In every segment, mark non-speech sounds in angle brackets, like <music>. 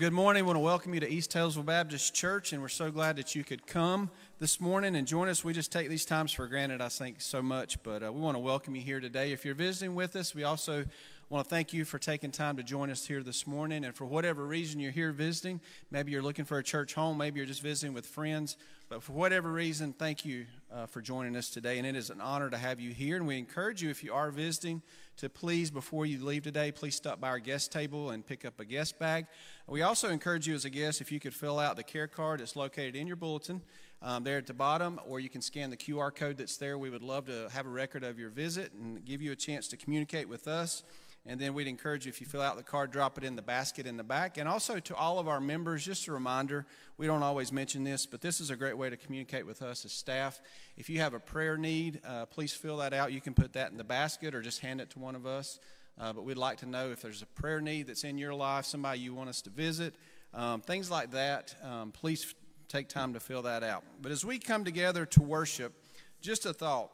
Good morning. I want to welcome you to East Tazewell Baptist Church, and we're so glad that you could come this morning and join us. We just take these times for granted, I think, so much, but uh, we want to welcome you here today. If you're visiting with us, we also want to thank you for taking time to join us here this morning. And for whatever reason you're here visiting, maybe you're looking for a church home, maybe you're just visiting with friends, but for whatever reason, thank you uh, for joining us today. And it is an honor to have you here. And we encourage you, if you are visiting, to please, before you leave today, please stop by our guest table and pick up a guest bag. We also encourage you as a guest, if you could fill out the care card that's located in your bulletin um, there at the bottom, or you can scan the QR code that's there. We would love to have a record of your visit and give you a chance to communicate with us. And then we'd encourage you, if you fill out the card, drop it in the basket in the back. And also to all of our members, just a reminder we don't always mention this, but this is a great way to communicate with us as staff. If you have a prayer need, uh, please fill that out. You can put that in the basket or just hand it to one of us. Uh, but we'd like to know if there's a prayer need that's in your life, somebody you want us to visit, um, things like that. Um, please take time to fill that out. But as we come together to worship, just a thought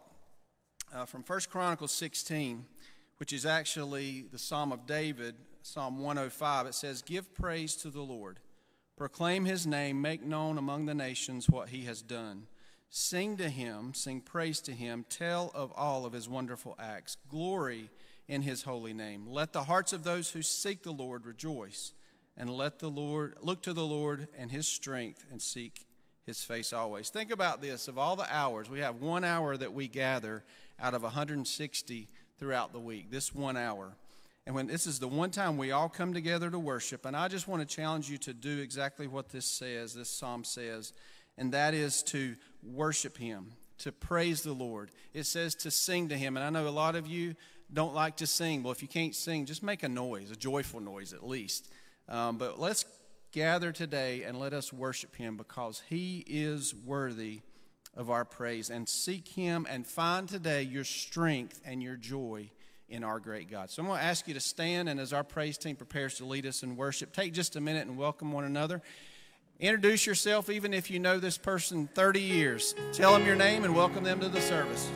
uh, from First Chronicles 16 which is actually the Psalm of David, Psalm 105. It says, Give praise to the Lord, proclaim his name, make known among the nations what he has done. Sing to him, sing praise to him, tell of all of his wonderful acts. Glory in his holy name. Let the hearts of those who seek the Lord rejoice, and let the Lord look to the Lord and his strength and seek his face always. Think about this of all the hours, we have one hour that we gather out of 160 throughout the week, this one hour. And when this is the one time we all come together to worship, and I just want to challenge you to do exactly what this says, this psalm says, and that is to worship Him, to praise the Lord. It says to sing to Him. And I know a lot of you don't like to sing. Well, if you can't sing, just make a noise, a joyful noise at least. Um, but let's gather today and let us worship Him because He is worthy of our praise and seek Him and find today your strength and your joy in our great God. So I'm going to ask you to stand, and as our praise team prepares to lead us in worship, take just a minute and welcome one another. Introduce yourself, even if you know this person 30 years. Tell them your name and welcome them to the service.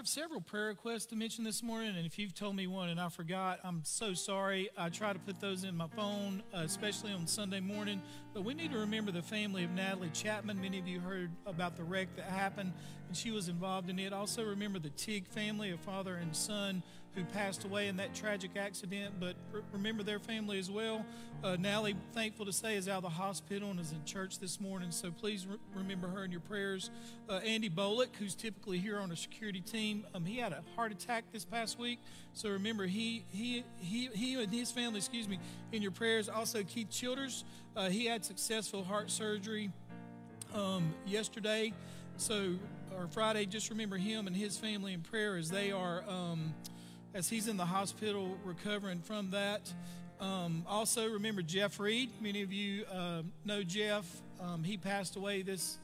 Have several prayer requests to mention this morning, and if you've told me one and I forgot, I'm so sorry. I try to put those in my phone, uh, especially on Sunday morning. But we need to remember the family of Natalie Chapman. Many of you heard about the wreck that happened, and she was involved in it. Also, remember the Tig family, a father and son who passed away in that tragic accident, but remember their family as well. Uh, Nally, thankful to say, is out of the hospital and is in church this morning, so please re- remember her in your prayers. Uh, Andy Bolick, who's typically here on a security team, um, he had a heart attack this past week, so remember he he he he and his family, excuse me, in your prayers. Also, Keith Childers, uh, he had successful heart surgery um, yesterday, so or Friday. Just remember him and his family in prayer as they are. Um, as he's in the hospital recovering from that. Um, also, remember Jeff Reed. Many of you uh, know Jeff. Um, he passed away this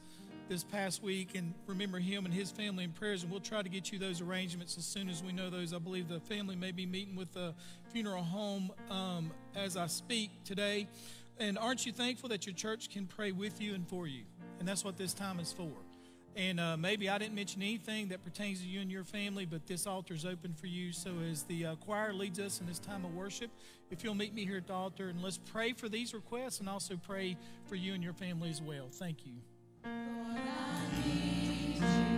this past week, and remember him and his family in prayers. And we'll try to get you those arrangements as soon as we know those. I believe the family may be meeting with the funeral home um, as I speak today. And aren't you thankful that your church can pray with you and for you? And that's what this time is for. And uh, maybe I didn't mention anything that pertains to you and your family, but this altar is open for you. So as the uh, choir leads us in this time of worship, if you'll meet me here at the altar, and let's pray for these requests and also pray for you and your family as well. Thank you. Pray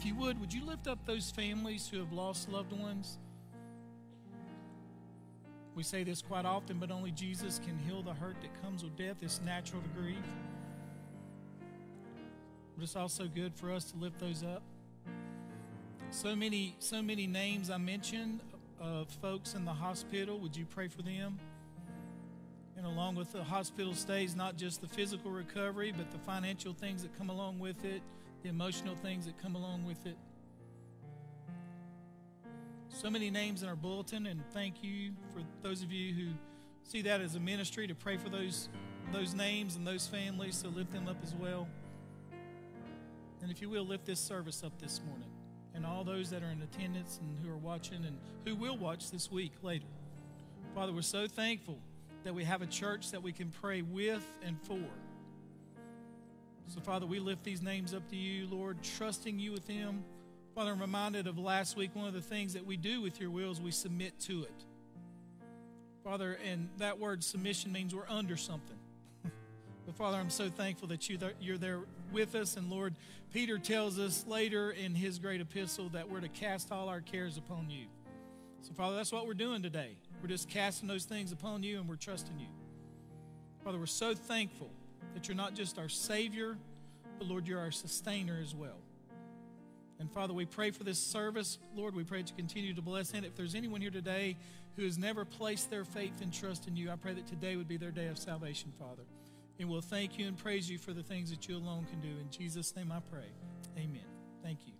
if you would, would you lift up those families who have lost loved ones? We say this quite often, but only Jesus can heal the hurt that comes with death. It's natural to grieve. But it's also good for us to lift those up. So many, so many names I mentioned of folks in the hospital. Would you pray for them? And along with the hospital stays, not just the physical recovery, but the financial things that come along with it, the emotional things that come along with it. So many names in our bulletin, and thank you for those of you who see that as a ministry to pray for those those names and those families, so lift them up as well. And if you will, lift this service up this morning, and all those that are in attendance and who are watching and who will watch this week later. Father, we're so thankful that we have a church that we can pray with and for. So, Father, we lift these names up to you, Lord, trusting you with them. Father, I'm reminded of last week, one of the things that we do with your will is we submit to it. Father, and that word submission means we're under something. <laughs> but Father, I'm so thankful that you you're there with us. And Lord, Peter tells us later in his great epistle that we're to cast all our cares upon you. So, Father, that's what we're doing today. We're just casting those things upon you and we're trusting you. Father, we're so thankful that you're not just our Savior, but Lord, you're our sustainer as well. And Father, we pray for this service. Lord, we pray that you continue to bless it. If there's anyone here today who has never placed their faith and trust in you, I pray that today would be their day of salvation, Father. And we'll thank you and praise you for the things that you alone can do. In Jesus' name I pray. Amen. Thank you.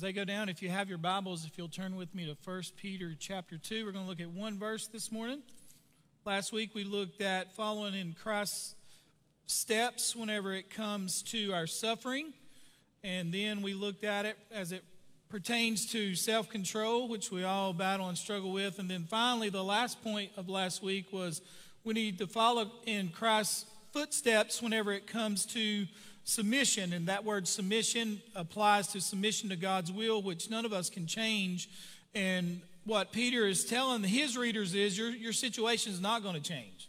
As they go down, if you have your Bibles, if you'll turn with me to 1 Peter chapter 2, we're going to look at one verse this morning. Last week we looked at following in Christ's steps whenever it comes to our suffering. And then we looked at it as it pertains to self control, which we all battle and struggle with. And then finally, the last point of last week was we need to follow in Christ's footsteps whenever it comes to submission, and that word submission applies to submission to God's will, which none of us can change. And what Peter is telling his readers is your, your situation is not going to change.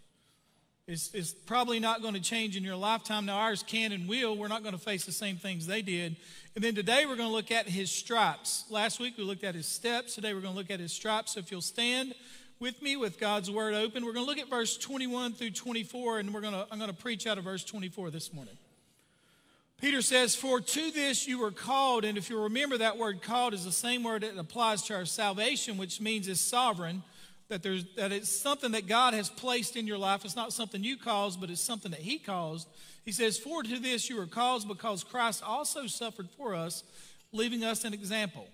It's, it's probably not going to change in your lifetime. Now, ours can and will. We're not going to face the same things they did. And then today we're going to look at his stripes. Last week we looked at his steps. Today we're going to look at his stripes. So if you'll stand with me with God's word open, we're going to look at verse 21 through 24, and we're going to, I'm going to preach out of verse 24 this morning. Peter says, For to this you were called. And if you remember, that word called is the same word that applies to our salvation, which means it's sovereign, that, there's, that it's something that God has placed in your life. It's not something you caused, but it's something that He caused. He says, For to this you were called because Christ also suffered for us, leaving us an example,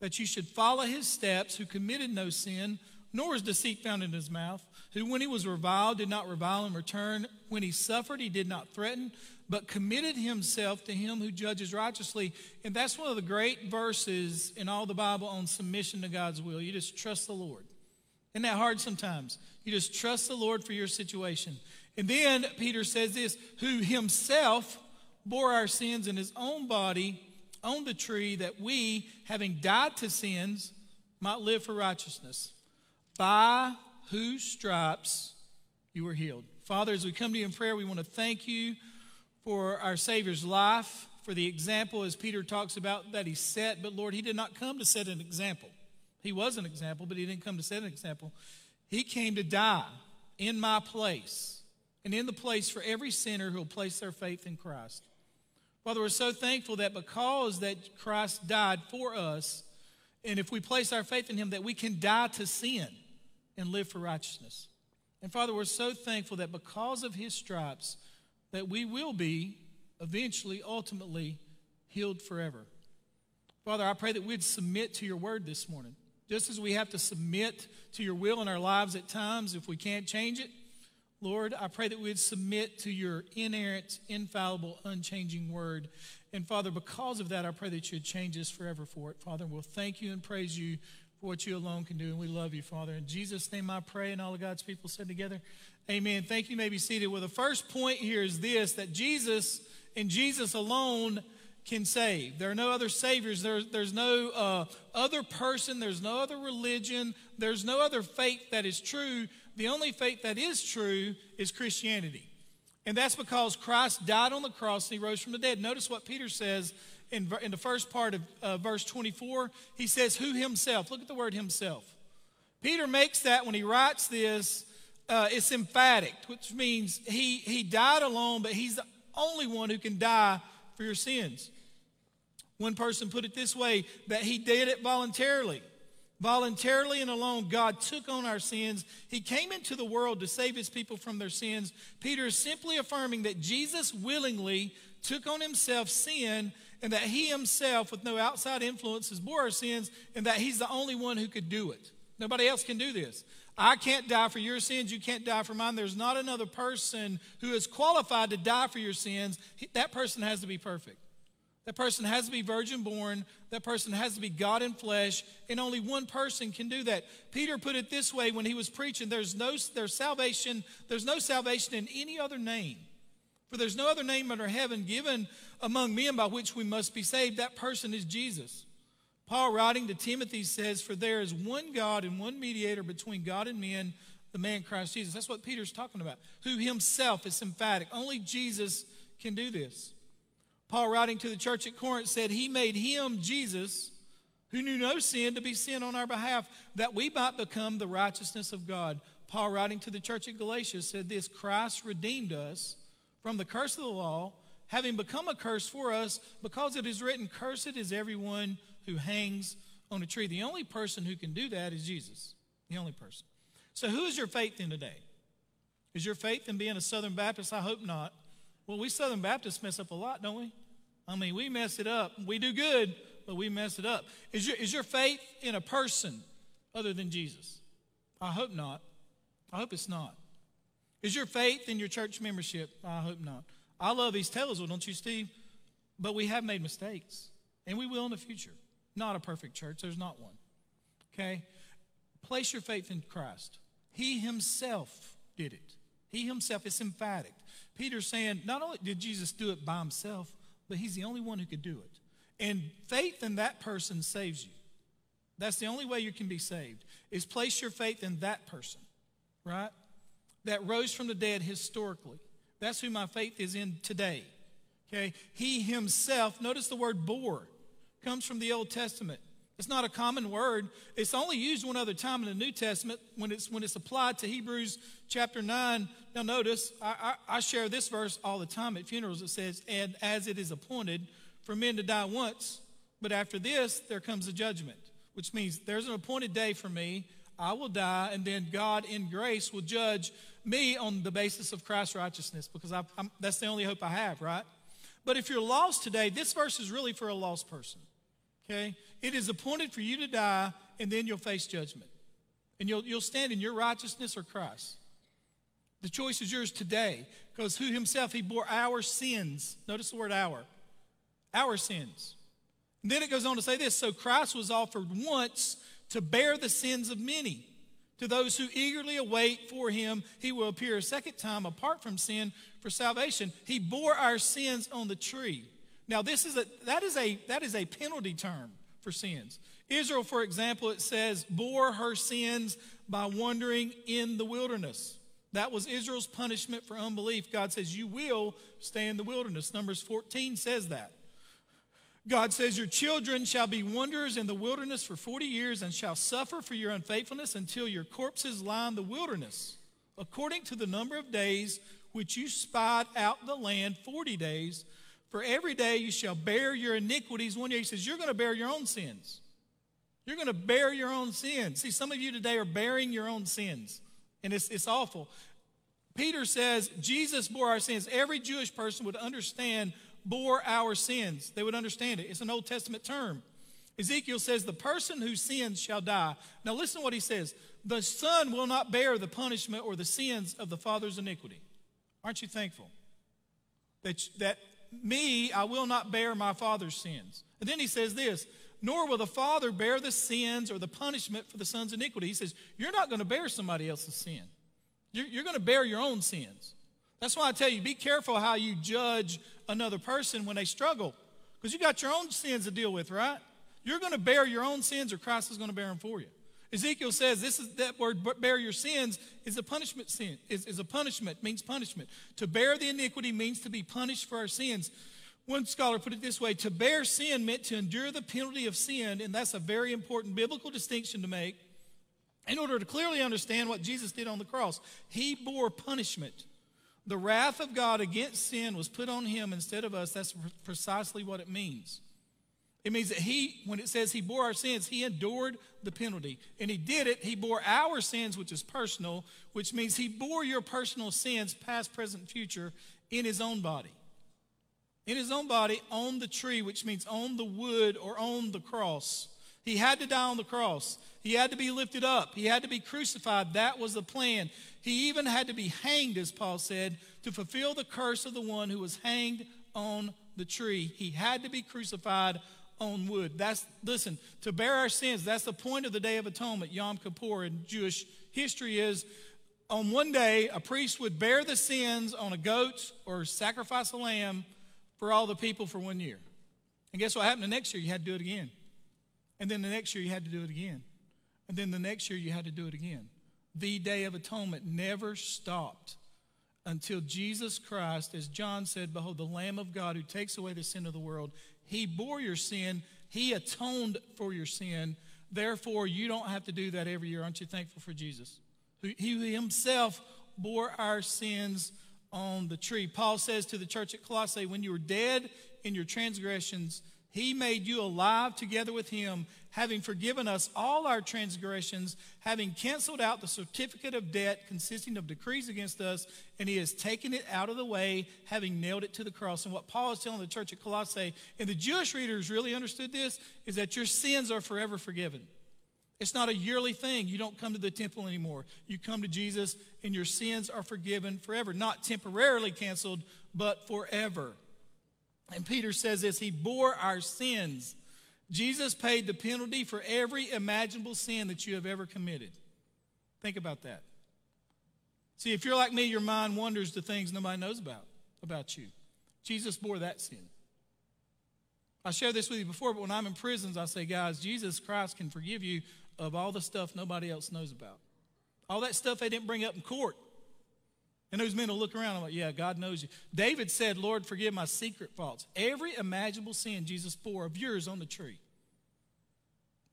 that you should follow His steps, who committed no sin, nor is deceit found in His mouth, who when He was reviled did not revile in return, when He suffered He did not threaten but committed himself to him who judges righteously. And that's one of the great verses in all the Bible on submission to God's will. You just trust the Lord. Isn't that hard sometimes? You just trust the Lord for your situation. And then Peter says this who himself bore our sins in his own body on the tree that we, having died to sins, might live for righteousness. By whose stripes you were healed. Father, as we come to you in prayer, we want to thank you for our Savior's life, for the example, as Peter talks about, that he set. But Lord, he did not come to set an example. He was an example, but he didn't come to set an example. He came to die in my place and in the place for every sinner who will place their faith in Christ. Father, we're so thankful that because that Christ died for us, and if we place our faith in him, that we can die to sin and live for righteousness. And Father, we're so thankful that because of his stripes, that we will be eventually, ultimately healed forever. Father, I pray that we'd submit to your word this morning. Just as we have to submit to your will in our lives at times if we can't change it, Lord, I pray that we'd submit to your inerrant, infallible, unchanging word. And Father, because of that, I pray that you'd change us forever for it. Father, we'll thank you and praise you for what you alone can do. And we love you, Father. In Jesus' name I pray, and all of God's people said together, Amen. Thank you. you may be seated. Well, the first point here is this that Jesus and Jesus alone can save. There are no other saviors. There, there's no uh, other person. There's no other religion. There's no other faith that is true. The only faith that is true is Christianity. And that's because Christ died on the cross and he rose from the dead. Notice what Peter says in, in the first part of uh, verse 24. He says, Who himself? Look at the word himself. Peter makes that when he writes this uh, it's emphatic, which means he, he died alone, but he's the only one who can die for your sins. One person put it this way that he did it voluntarily. Voluntarily and alone, God took on our sins. He came into the world to save his people from their sins. Peter is simply affirming that Jesus willingly took on himself sin and that he himself, with no outside influences, bore our sins and that he's the only one who could do it. Nobody else can do this. I can't die for your sins. You can't die for mine. There's not another person who is qualified to die for your sins. That person has to be perfect. That person has to be virgin born. That person has to be God in flesh. And only one person can do that. Peter put it this way when he was preaching there's no there's salvation, there's no salvation in any other name. For there's no other name under heaven given among men by which we must be saved. That person is Jesus. Paul, writing to Timothy, says, For there is one God and one mediator between God and men, the man Christ Jesus. That's what Peter's talking about, who himself is emphatic. Only Jesus can do this. Paul, writing to the church at Corinth, said, He made him, Jesus, who knew no sin, to be sin on our behalf, that we might become the righteousness of God. Paul, writing to the church at Galatia, said this Christ redeemed us from the curse of the law, having become a curse for us, because it is written, Cursed is everyone who hangs on a tree. The only person who can do that is Jesus. The only person. So, who is your faith in today? Is your faith in being a Southern Baptist? I hope not. Well, we Southern Baptists mess up a lot, don't we? I mean, we mess it up. We do good, but we mess it up. Is your, is your faith in a person other than Jesus? I hope not. I hope it's not. Is your faith in your church membership? I hope not. I love East Taylorsville, don't you, Steve? But we have made mistakes, and we will in the future. Not a perfect church, there's not one. Okay? Place your faith in Christ. He himself did it. He himself is emphatic. Peter's saying, not only did Jesus do it by himself, but he's the only one who could do it. And faith in that person saves you. That's the only way you can be saved, is place your faith in that person, right? That rose from the dead historically. That's who my faith is in today. Okay? He himself, notice the word bore, comes from the Old Testament. It's not a common word. It's only used one other time in the New Testament when it's when it's applied to Hebrews chapter 9. Now notice, I, I, I share this verse all the time at funerals. It says, And as it is appointed for men to die once, but after this there comes a judgment, which means there's an appointed day for me. I will die, and then God in grace will judge me on the basis of Christ's righteousness because I, that's the only hope I have, right? But if you're lost today, this verse is really for a lost person. Okay? It is appointed for you to die, and then you'll face judgment. And you'll, you'll stand in your righteousness or Christ. The choice is yours today, because who himself, he bore our sins. Notice the word our. Our sins. And then it goes on to say this so Christ was offered once to bear the sins of many. To those who eagerly await for him, he will appear a second time apart from sin for salvation. He bore our sins on the tree. Now, this is a, that, is a, that is a penalty term for sins. Israel, for example, it says, bore her sins by wandering in the wilderness. That was Israel's punishment for unbelief. God says, You will stay in the wilderness. Numbers 14 says that. God says, Your children shall be wanderers in the wilderness for 40 years and shall suffer for your unfaithfulness until your corpses line the wilderness, according to the number of days which you spied out the land, 40 days. For every day you shall bear your iniquities. One year he says, You're going to bear your own sins. You're going to bear your own sins. See, some of you today are bearing your own sins, and it's, it's awful. Peter says Jesus bore our sins. Every Jewish person would understand bore our sins. They would understand it. It's an Old Testament term. Ezekiel says, The person who sins shall die. Now, listen to what he says The son will not bear the punishment or the sins of the father's iniquity. Aren't you thankful? That, that me, I will not bear my father's sins. And then he says this Nor will the father bear the sins or the punishment for the son's iniquity. He says, You're not going to bear somebody else's sin, you're, you're going to bear your own sins. That's why I tell you, be careful how you judge another person when they struggle. Because you got your own sins to deal with, right? You're going to bear your own sins, or Christ is going to bear them for you. Ezekiel says this is that word bear your sins is a punishment sin, is, is a punishment, means punishment. To bear the iniquity means to be punished for our sins. One scholar put it this way to bear sin meant to endure the penalty of sin, and that's a very important biblical distinction to make in order to clearly understand what Jesus did on the cross. He bore punishment. The wrath of God against sin was put on him instead of us. That's precisely what it means. It means that he, when it says he bore our sins, he endured the penalty. And he did it. He bore our sins, which is personal, which means he bore your personal sins, past, present, future, in his own body. In his own body, on the tree, which means on the wood or on the cross. He had to die on the cross. He had to be lifted up. He had to be crucified. That was the plan. He even had to be hanged, as Paul said, to fulfill the curse of the one who was hanged on the tree. He had to be crucified on wood. That's listen, to bear our sins, that's the point of the Day of Atonement, Yom Kippur in Jewish history is on one day a priest would bear the sins on a goat or sacrifice a lamb for all the people for one year. And guess what happened the next year? You had to do it again. And then the next year you had to do it again. And then the next year you had to do it again. The Day of Atonement never stopped until Jesus Christ, as John said, Behold, the Lamb of God who takes away the sin of the world. He bore your sin, He atoned for your sin. Therefore, you don't have to do that every year. Aren't you thankful for Jesus? He Himself bore our sins on the tree. Paul says to the church at Colossae, When you were dead in your transgressions, he made you alive together with him, having forgiven us all our transgressions, having canceled out the certificate of debt consisting of decrees against us, and he has taken it out of the way, having nailed it to the cross. And what Paul is telling the church at Colossae, and the Jewish readers really understood this, is that your sins are forever forgiven. It's not a yearly thing. You don't come to the temple anymore. You come to Jesus, and your sins are forgiven forever. Not temporarily canceled, but forever. And Peter says this He bore our sins. Jesus paid the penalty for every imaginable sin that you have ever committed. Think about that. See, if you're like me, your mind wanders to things nobody knows about about you. Jesus bore that sin. I shared this with you before, but when I'm in prisons, I say, guys, Jesus Christ can forgive you of all the stuff nobody else knows about. All that stuff they didn't bring up in court. And those men will look around and like, yeah, God knows you. David said, Lord, forgive my secret faults. Every imaginable sin Jesus bore of yours on the tree.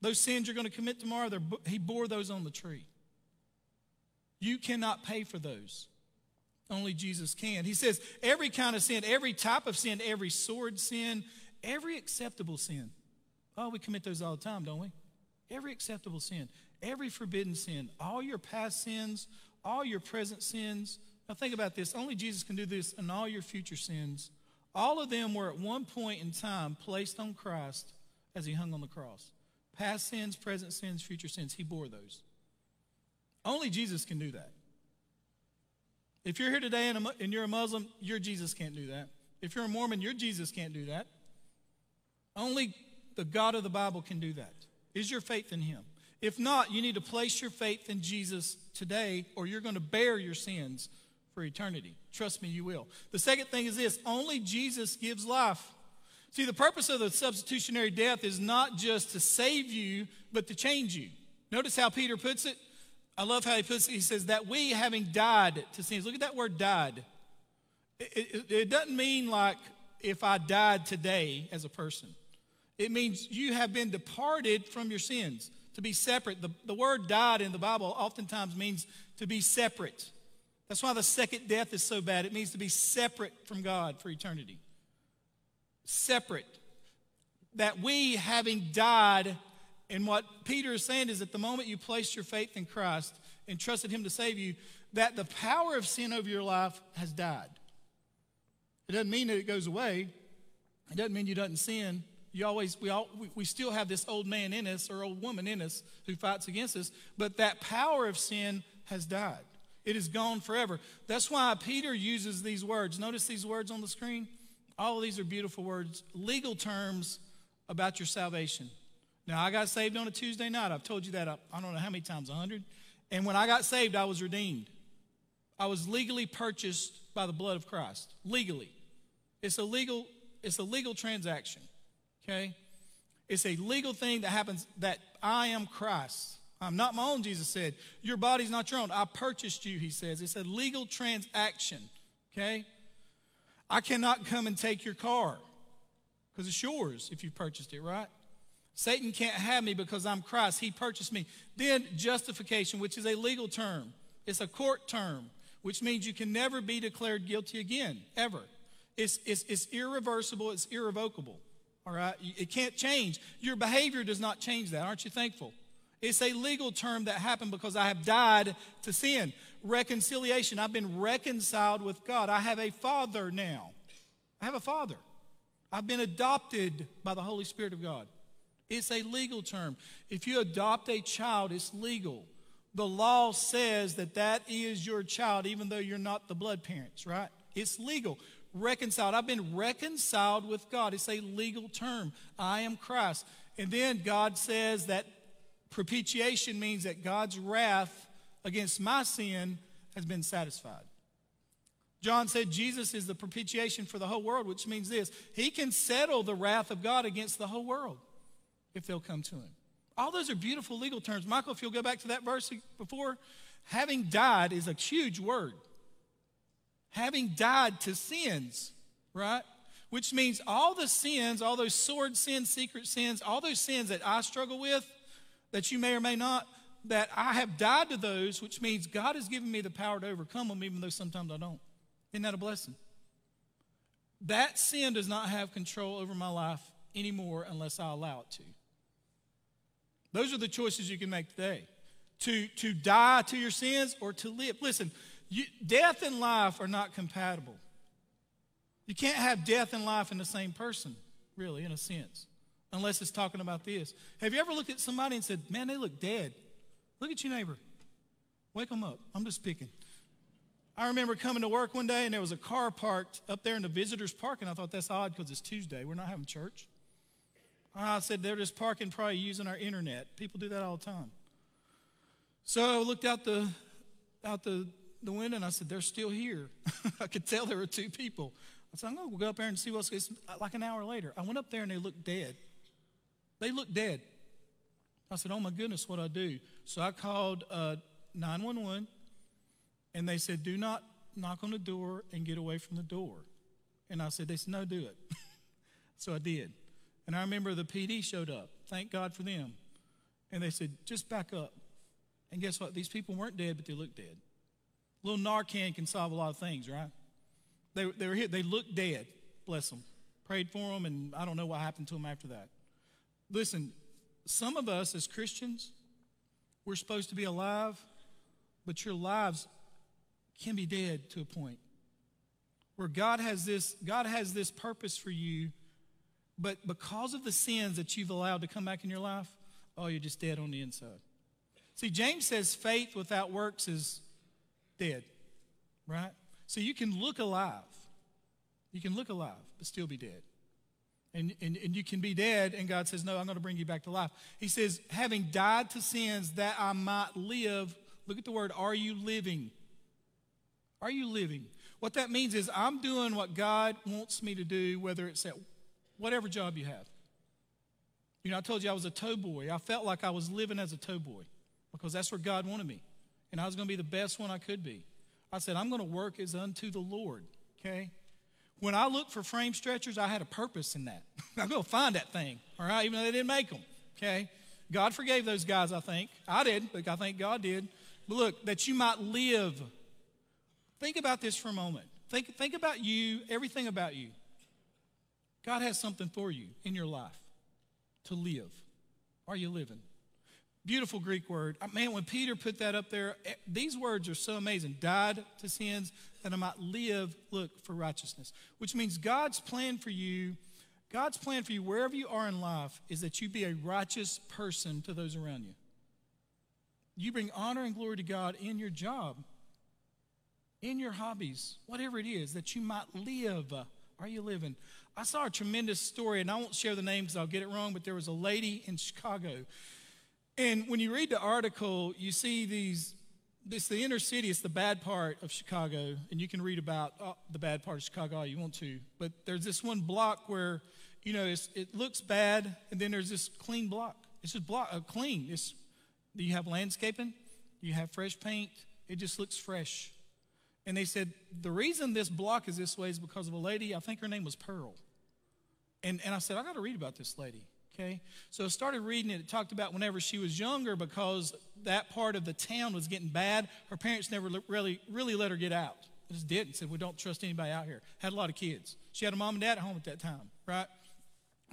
Those sins you're going to commit tomorrow, he bore those on the tree. You cannot pay for those. Only Jesus can. He says, every kind of sin, every type of sin, every sword sin, every acceptable sin. Oh, we commit those all the time, don't we? Every acceptable sin, every forbidden sin, all your past sins, all your present sins, now, think about this. Only Jesus can do this in all your future sins. All of them were at one point in time placed on Christ as he hung on the cross. Past sins, present sins, future sins, he bore those. Only Jesus can do that. If you're here today and, and you're a Muslim, your Jesus can't do that. If you're a Mormon, your Jesus can't do that. Only the God of the Bible can do that. Is your faith in him? If not, you need to place your faith in Jesus today, or you're going to bear your sins for eternity. Trust me, you will. The second thing is this only Jesus gives life. See, the purpose of the substitutionary death is not just to save you, but to change you. Notice how Peter puts it. I love how he puts it. He says, that we, having died to sins, look at that word died. It, it, it doesn't mean like if I died today as a person, it means you have been departed from your sins, to be separate. The, the word died in the Bible oftentimes means to be separate. That's why the second death is so bad. It means to be separate from God for eternity. Separate. That we, having died, and what Peter is saying is that the moment you placed your faith in Christ and trusted Him to save you, that the power of sin over your life has died. It doesn't mean that it goes away. It doesn't mean you doesn't sin. You always, we, all, we, we still have this old man in us or old woman in us who fights against us, but that power of sin has died. It is gone forever. That's why Peter uses these words. Notice these words on the screen? All of these are beautiful words, legal terms about your salvation. Now, I got saved on a Tuesday night. I've told you that uh, I don't know how many times, a hundred. And when I got saved, I was redeemed. I was legally purchased by the blood of Christ. Legally. It's a legal, it's a legal transaction. Okay? It's a legal thing that happens that I am Christ. I'm not my own, Jesus said. Your body's not your own. I purchased you, he says. It's a legal transaction, okay? I cannot come and take your car because it's yours if you purchased it, right? Satan can't have me because I'm Christ. He purchased me. Then justification, which is a legal term, it's a court term, which means you can never be declared guilty again, ever. It's, it's, it's irreversible, it's irrevocable. All right? It can't change. Your behavior does not change that. Aren't you thankful? It's a legal term that happened because I have died to sin. Reconciliation. I've been reconciled with God. I have a father now. I have a father. I've been adopted by the Holy Spirit of God. It's a legal term. If you adopt a child, it's legal. The law says that that is your child, even though you're not the blood parents, right? It's legal. Reconciled. I've been reconciled with God. It's a legal term. I am Christ. And then God says that propitiation means that God's wrath against my sin has been satisfied. John said Jesus is the propitiation for the whole world, which means this He can settle the wrath of God against the whole world if they'll come to Him. All those are beautiful legal terms. Michael, if you'll go back to that verse before, having died is a huge word. Having died to sins, right? Which means all the sins, all those sword sins, secret sins, all those sins that I struggle with, that you may or may not, that I have died to those, which means God has given me the power to overcome them, even though sometimes I don't. Isn't that a blessing? That sin does not have control over my life anymore unless I allow it to. Those are the choices you can make today to, to die to your sins or to live. Listen, you, death and life are not compatible. You can't have death and life in the same person, really, in a sense, unless it's talking about this. Have you ever looked at somebody and said, Man, they look dead? Look at your neighbor. Wake them up. I'm just picking. I remember coming to work one day and there was a car parked up there in the visitors' park, and I thought that's odd because it's Tuesday. We're not having church. I said they're just parking, probably using our internet. People do that all the time. So I looked out the out the, the window and I said, they're still here. <laughs> I could tell there were two people. I said, I'm going to go up there and see what's it's like an hour later. I went up there and they looked dead. They looked dead. I said, oh my goodness, what I do? So I called uh, 911 and they said, Do not knock on the door and get away from the door. And I said, They said, No, do it. <laughs> so I did. And I remember the PD showed up. Thank God for them. And they said, Just back up. And guess what? These people weren't dead, but they looked dead. A little Narcan can solve a lot of things, right? They, they were here. They looked dead. Bless them. Prayed for them, and I don't know what happened to them after that. Listen, some of us as Christians, we're supposed to be alive, but your lives can be dead to a point where God has this God has this purpose for you, but because of the sins that you've allowed to come back in your life, oh, you're just dead on the inside. See, James says faith without works is dead, right? So you can look alive. You can look alive, but still be dead. And, and, and you can be dead, and God says, No, I'm going to bring you back to life. He says, Having died to sins that I might live, look at the word, are you living? Are you living? What that means is I'm doing what God wants me to do, whether it's at whatever job you have. You know, I told you I was a tow boy. I felt like I was living as a tow boy because that's where God wanted me. And I was going to be the best one I could be. I said, I'm going to work as unto the Lord, okay? When I looked for frame stretchers, I had a purpose in that. <laughs> Going to find that thing, all right, even though they didn't make them, okay? God forgave those guys, I think. I did, but I think God did. But look, that you might live Think about this for a moment. Think, think about you, everything about you. God has something for you in your life to live. Are you living? Beautiful Greek word. Uh, man, when Peter put that up there, eh, these words are so amazing. Died to sins that I might live, look, for righteousness. Which means God's plan for you, God's plan for you, wherever you are in life, is that you be a righteous person to those around you. You bring honor and glory to God in your job in your hobbies, whatever it is, that you might live. Are you living? I saw a tremendous story, and I won't share the name because I'll get it wrong, but there was a lady in Chicago. And when you read the article, you see these, this the inner city, it's the bad part of Chicago, and you can read about oh, the bad part of Chicago all you want to. But there's this one block where, you know, it looks bad, and then there's this clean block. It's just block, uh, clean. It's, you have landscaping, you have fresh paint, it just looks fresh. And they said, the reason this block is this way is because of a lady, I think her name was Pearl. And, and I said, I got to read about this lady. Okay. So I started reading it. It talked about whenever she was younger, because that part of the town was getting bad, her parents never really, really let her get out. They just didn't. Said, we don't trust anybody out here. Had a lot of kids. She had a mom and dad at home at that time, right?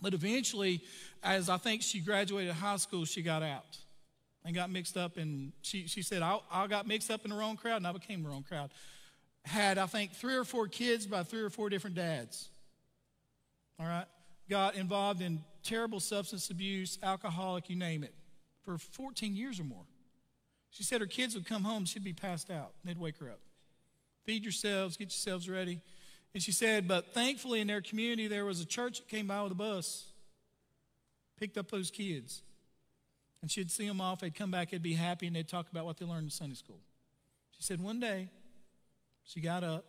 But eventually, as I think she graduated high school, she got out and got mixed up. And she, she said, I, I got mixed up in the wrong crowd and I became the wrong crowd. Had, I think, three or four kids by three or four different dads. All right? Got involved in terrible substance abuse, alcoholic, you name it, for 14 years or more. She said her kids would come home, she'd be passed out. They'd wake her up. Feed yourselves, get yourselves ready. And she said, but thankfully in their community, there was a church that came by with a bus, picked up those kids. And she'd see them off, they'd come back, they'd be happy, and they'd talk about what they learned in Sunday school. She said, one day, she got up,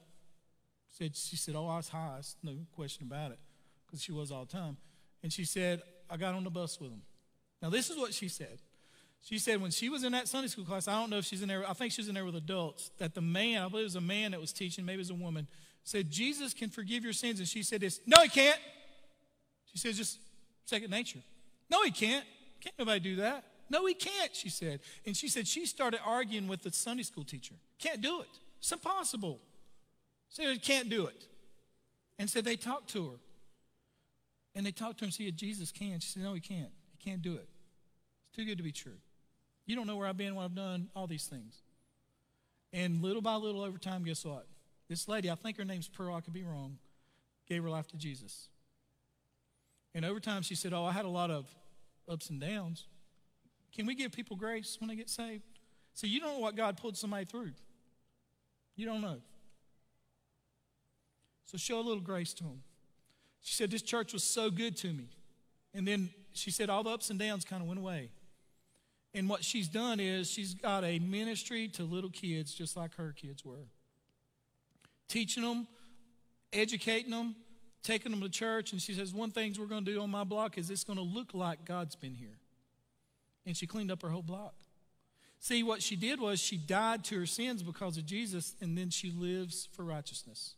said, she said, oh, I was high, no question about it, because she was all the time. And she said, I got on the bus with them. Now, this is what she said. She said when she was in that Sunday school class, I don't know if she's in there, I think she's in there with adults, that the man, I believe it was a man that was teaching, maybe it was a woman, said, Jesus can forgive your sins. And she said this, no, he can't. She said, just second nature. No, he can't. Can't nobody do that. No, he can't, she said. And she said she started arguing with the Sunday school teacher. Can't do it. It's impossible. She Said, can't do it. And said they talked to her. And they talked to her and said, Jesus can. She said, no, he can't. He can't do it. It's too good to be true. You don't know where I've been when I've done all these things. And little by little over time, guess what? This lady, I think her name's Pearl, I could be wrong, gave her life to Jesus. And over time, she said, Oh, I had a lot of ups and downs. Can we give people grace when they get saved? See, you don't know what God pulled somebody through. You don't know. So show a little grace to them. She said, This church was so good to me. And then she said, All the ups and downs kind of went away. And what she's done is she's got a ministry to little kids just like her kids were teaching them, educating them, taking them to church. And she says, One thing we're going to do on my block is it's going to look like God's been here. And she cleaned up her whole block. See, what she did was she died to her sins because of Jesus, and then she lives for righteousness.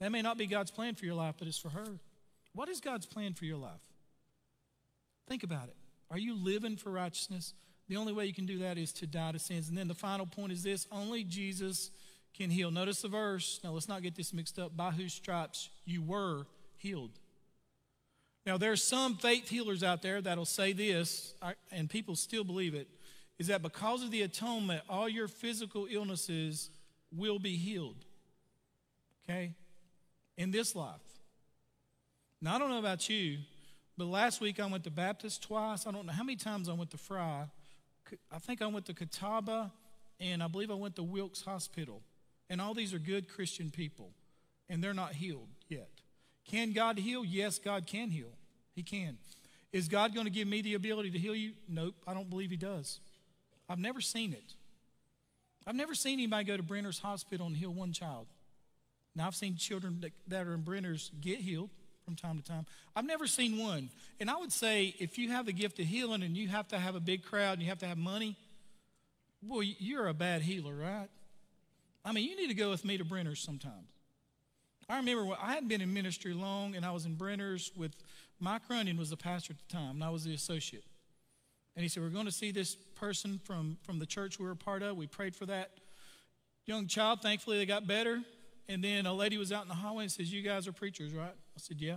That may not be God's plan for your life, but it's for her. What is God's plan for your life? Think about it. Are you living for righteousness? The only way you can do that is to die to sins. And then the final point is this only Jesus can heal. Notice the verse. Now, let's not get this mixed up. By whose stripes you were healed. Now, there's some faith healers out there that'll say this, and people still believe it, is that because of the atonement, all your physical illnesses will be healed. Okay? In this life. Now, I don't know about you, but last week I went to Baptist twice. I don't know how many times I went to Frye. I think I went to Catawba, and I believe I went to Wilkes Hospital. And all these are good Christian people, and they're not healed yet. Can God heal? Yes, God can heal. He can. Is God going to give me the ability to heal you? Nope, I don't believe He does. I've never seen it. I've never seen anybody go to Brenner's Hospital and heal one child. Now, I've seen children that, that are in Brenner's get healed from time to time. I've never seen one. And I would say if you have the gift of healing and you have to have a big crowd and you have to have money, boy, you're a bad healer, right? I mean, you need to go with me to Brenner's sometimes. I remember when I hadn't been in ministry long, and I was in Brenner's with Mike Runyon was the pastor at the time, and I was the associate. And he said, We're going to see this person from, from the church we were a part of. We prayed for that young child. Thankfully, they got better. And then a lady was out in the hallway and says, You guys are preachers, right? I said, Yeah.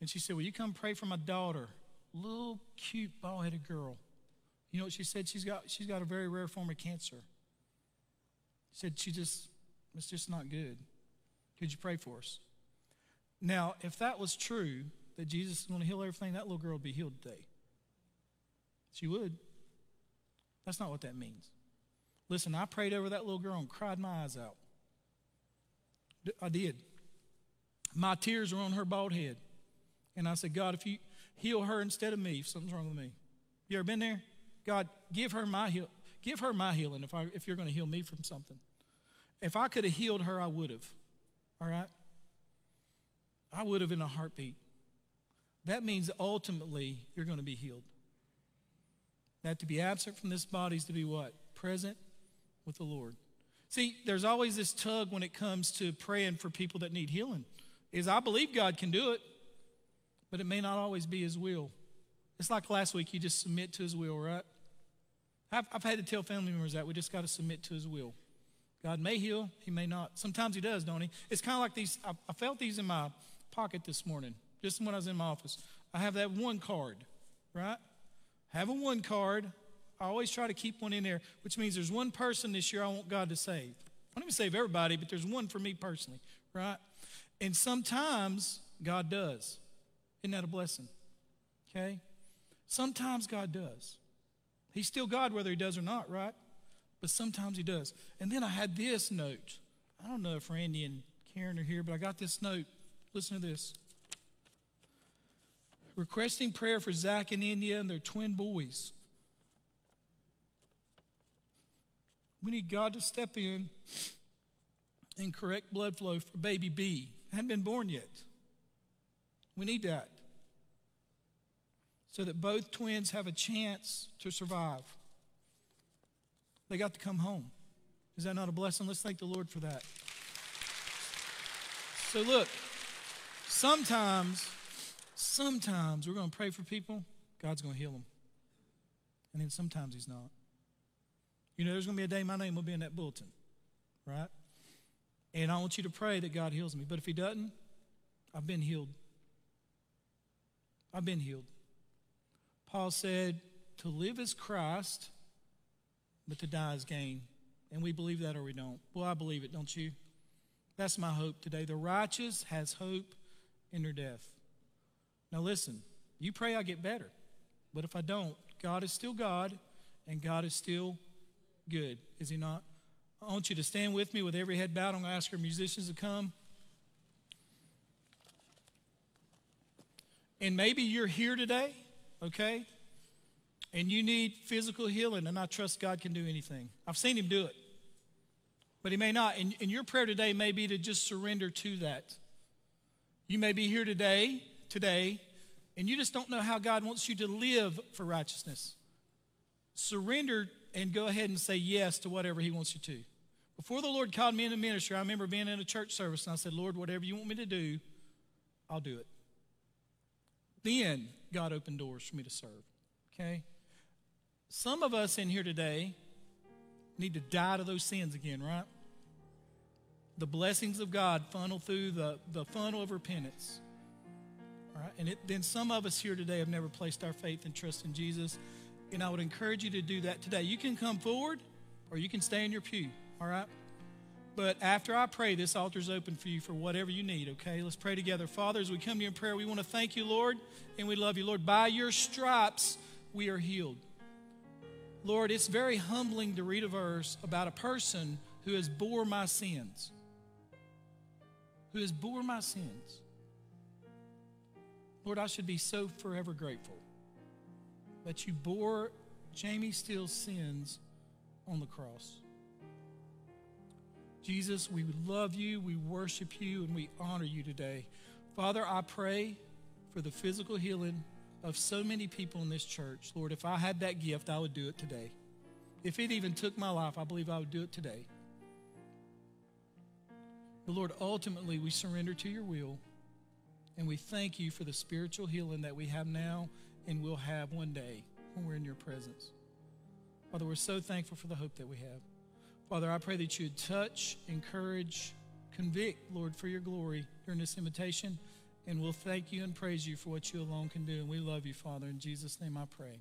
And she said, Will you come pray for my daughter? Little cute bald headed girl. You know what she said? She's got, she's got a very rare form of cancer She said, She just, it's just not good. Could you pray for us? Now, if that was true, that Jesus is going to heal everything, that little girl would be healed today. She would. That's not what that means. Listen, I prayed over that little girl and cried my eyes out. I did. My tears were on her bald head. And I said, God, if you heal her instead of me, if something's wrong with me. You ever been there? God, give her my heal, Give her my healing if, I, if you're going to heal me from something. If I could have healed her, I would have. All right? I would have in a heartbeat. That means ultimately you're going to be healed. That to be absent from this body is to be what? Present with the Lord. See, there's always this tug when it comes to praying for people that need healing. Is I believe God can do it, but it may not always be his will. It's like last week, you just submit to his will, right? I've, I've had to tell family members that we just got to submit to his will. God may heal, he may not. Sometimes he does, don't he? It's kind of like these, I, I felt these in my pocket this morning. just when I was in my office. I have that one card, right? Have a one card. I always try to keep one in there, which means there's one person this year I want God to save. I don't even save everybody, but there's one for me personally, right? And sometimes God does. Isn't that a blessing? Okay? Sometimes God does. He's still God whether he does or not, right? But sometimes he does. And then I had this note. I don't know if Randy and Karen are here, but I got this note. Listen to this. Requesting prayer for Zach and India and their twin boys. We need God to step in and correct blood flow for baby B. Hadn't been born yet. We need that so that both twins have a chance to survive. They got to come home. Is that not a blessing? Let's thank the Lord for that. So, look, sometimes, sometimes we're going to pray for people, God's going to heal them. And then sometimes He's not. You know, there's going to be a day my name will be in that bulletin, right? And I want you to pray that God heals me. But if He doesn't, I've been healed. I've been healed. Paul said, to live is Christ, but to die is gain. And we believe that or we don't. Well, I believe it, don't you? That's my hope today. The righteous has hope in their death. Now, listen, you pray I get better. But if I don't, God is still God, and God is still good, is He not? I want you to stand with me with every head bowed. I'm going to ask our musicians to come. And maybe you're here today, okay? And you need physical healing, and I trust God can do anything. I've seen Him do it, but He may not. And, and your prayer today may be to just surrender to that. You may be here today, today, and you just don't know how God wants you to live for righteousness. Surrender and go ahead and say yes to whatever He wants you to. Before the Lord called me into ministry, I remember being in a church service and I said, Lord, whatever you want me to do, I'll do it. Then God opened doors for me to serve. Okay? Some of us in here today need to die to those sins again, right? The blessings of God funnel through the, the funnel of repentance. All right? And it, then some of us here today have never placed our faith and trust in Jesus. And I would encourage you to do that today. You can come forward or you can stay in your pew, all right? But after I pray, this altar is open for you for whatever you need, okay? Let's pray together. Father, as we come to you in prayer, we want to thank you, Lord, and we love you. Lord, by your stripes, we are healed. Lord, it's very humbling to read a verse about a person who has bore my sins. Who has bore my sins. Lord, I should be so forever grateful that you bore Jamie Steele's sins on the cross. Jesus, we love you, we worship you, and we honor you today. Father, I pray for the physical healing of so many people in this church. Lord, if I had that gift, I would do it today. If it even took my life, I believe I would do it today. But Lord, ultimately, we surrender to your will, and we thank you for the spiritual healing that we have now and will have one day when we're in your presence. Father, we're so thankful for the hope that we have. Father, I pray that you would touch, encourage, convict, Lord, for your glory during this invitation. And we'll thank you and praise you for what you alone can do. And we love you, Father. In Jesus' name I pray.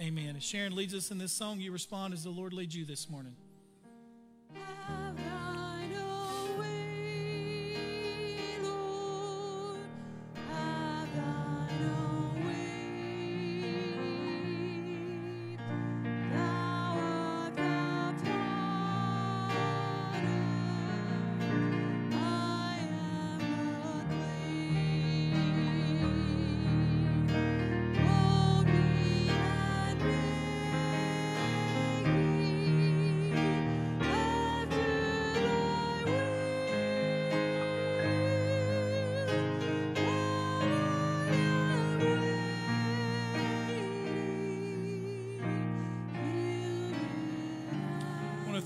Amen. As Sharon leads us in this song, you respond as the Lord leads you this morning.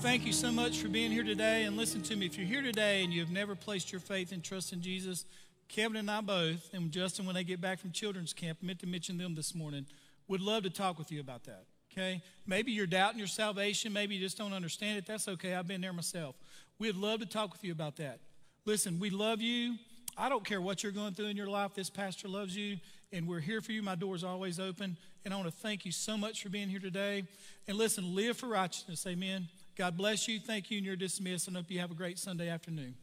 thank you so much for being here today. And listen to me, if you're here today and you have never placed your faith and trust in Jesus, Kevin and I both, and Justin, when they get back from children's camp, meant to mention them this morning, would love to talk with you about that. Okay? Maybe you're doubting your salvation. Maybe you just don't understand it. That's okay. I've been there myself. We'd love to talk with you about that. Listen, we love you. I don't care what you're going through in your life. This pastor loves you, and we're here for you. My door's always open. And I want to thank you so much for being here today. And listen, live for righteousness. Amen. God bless you. Thank you, and you're dismissed. And hope you have a great Sunday afternoon.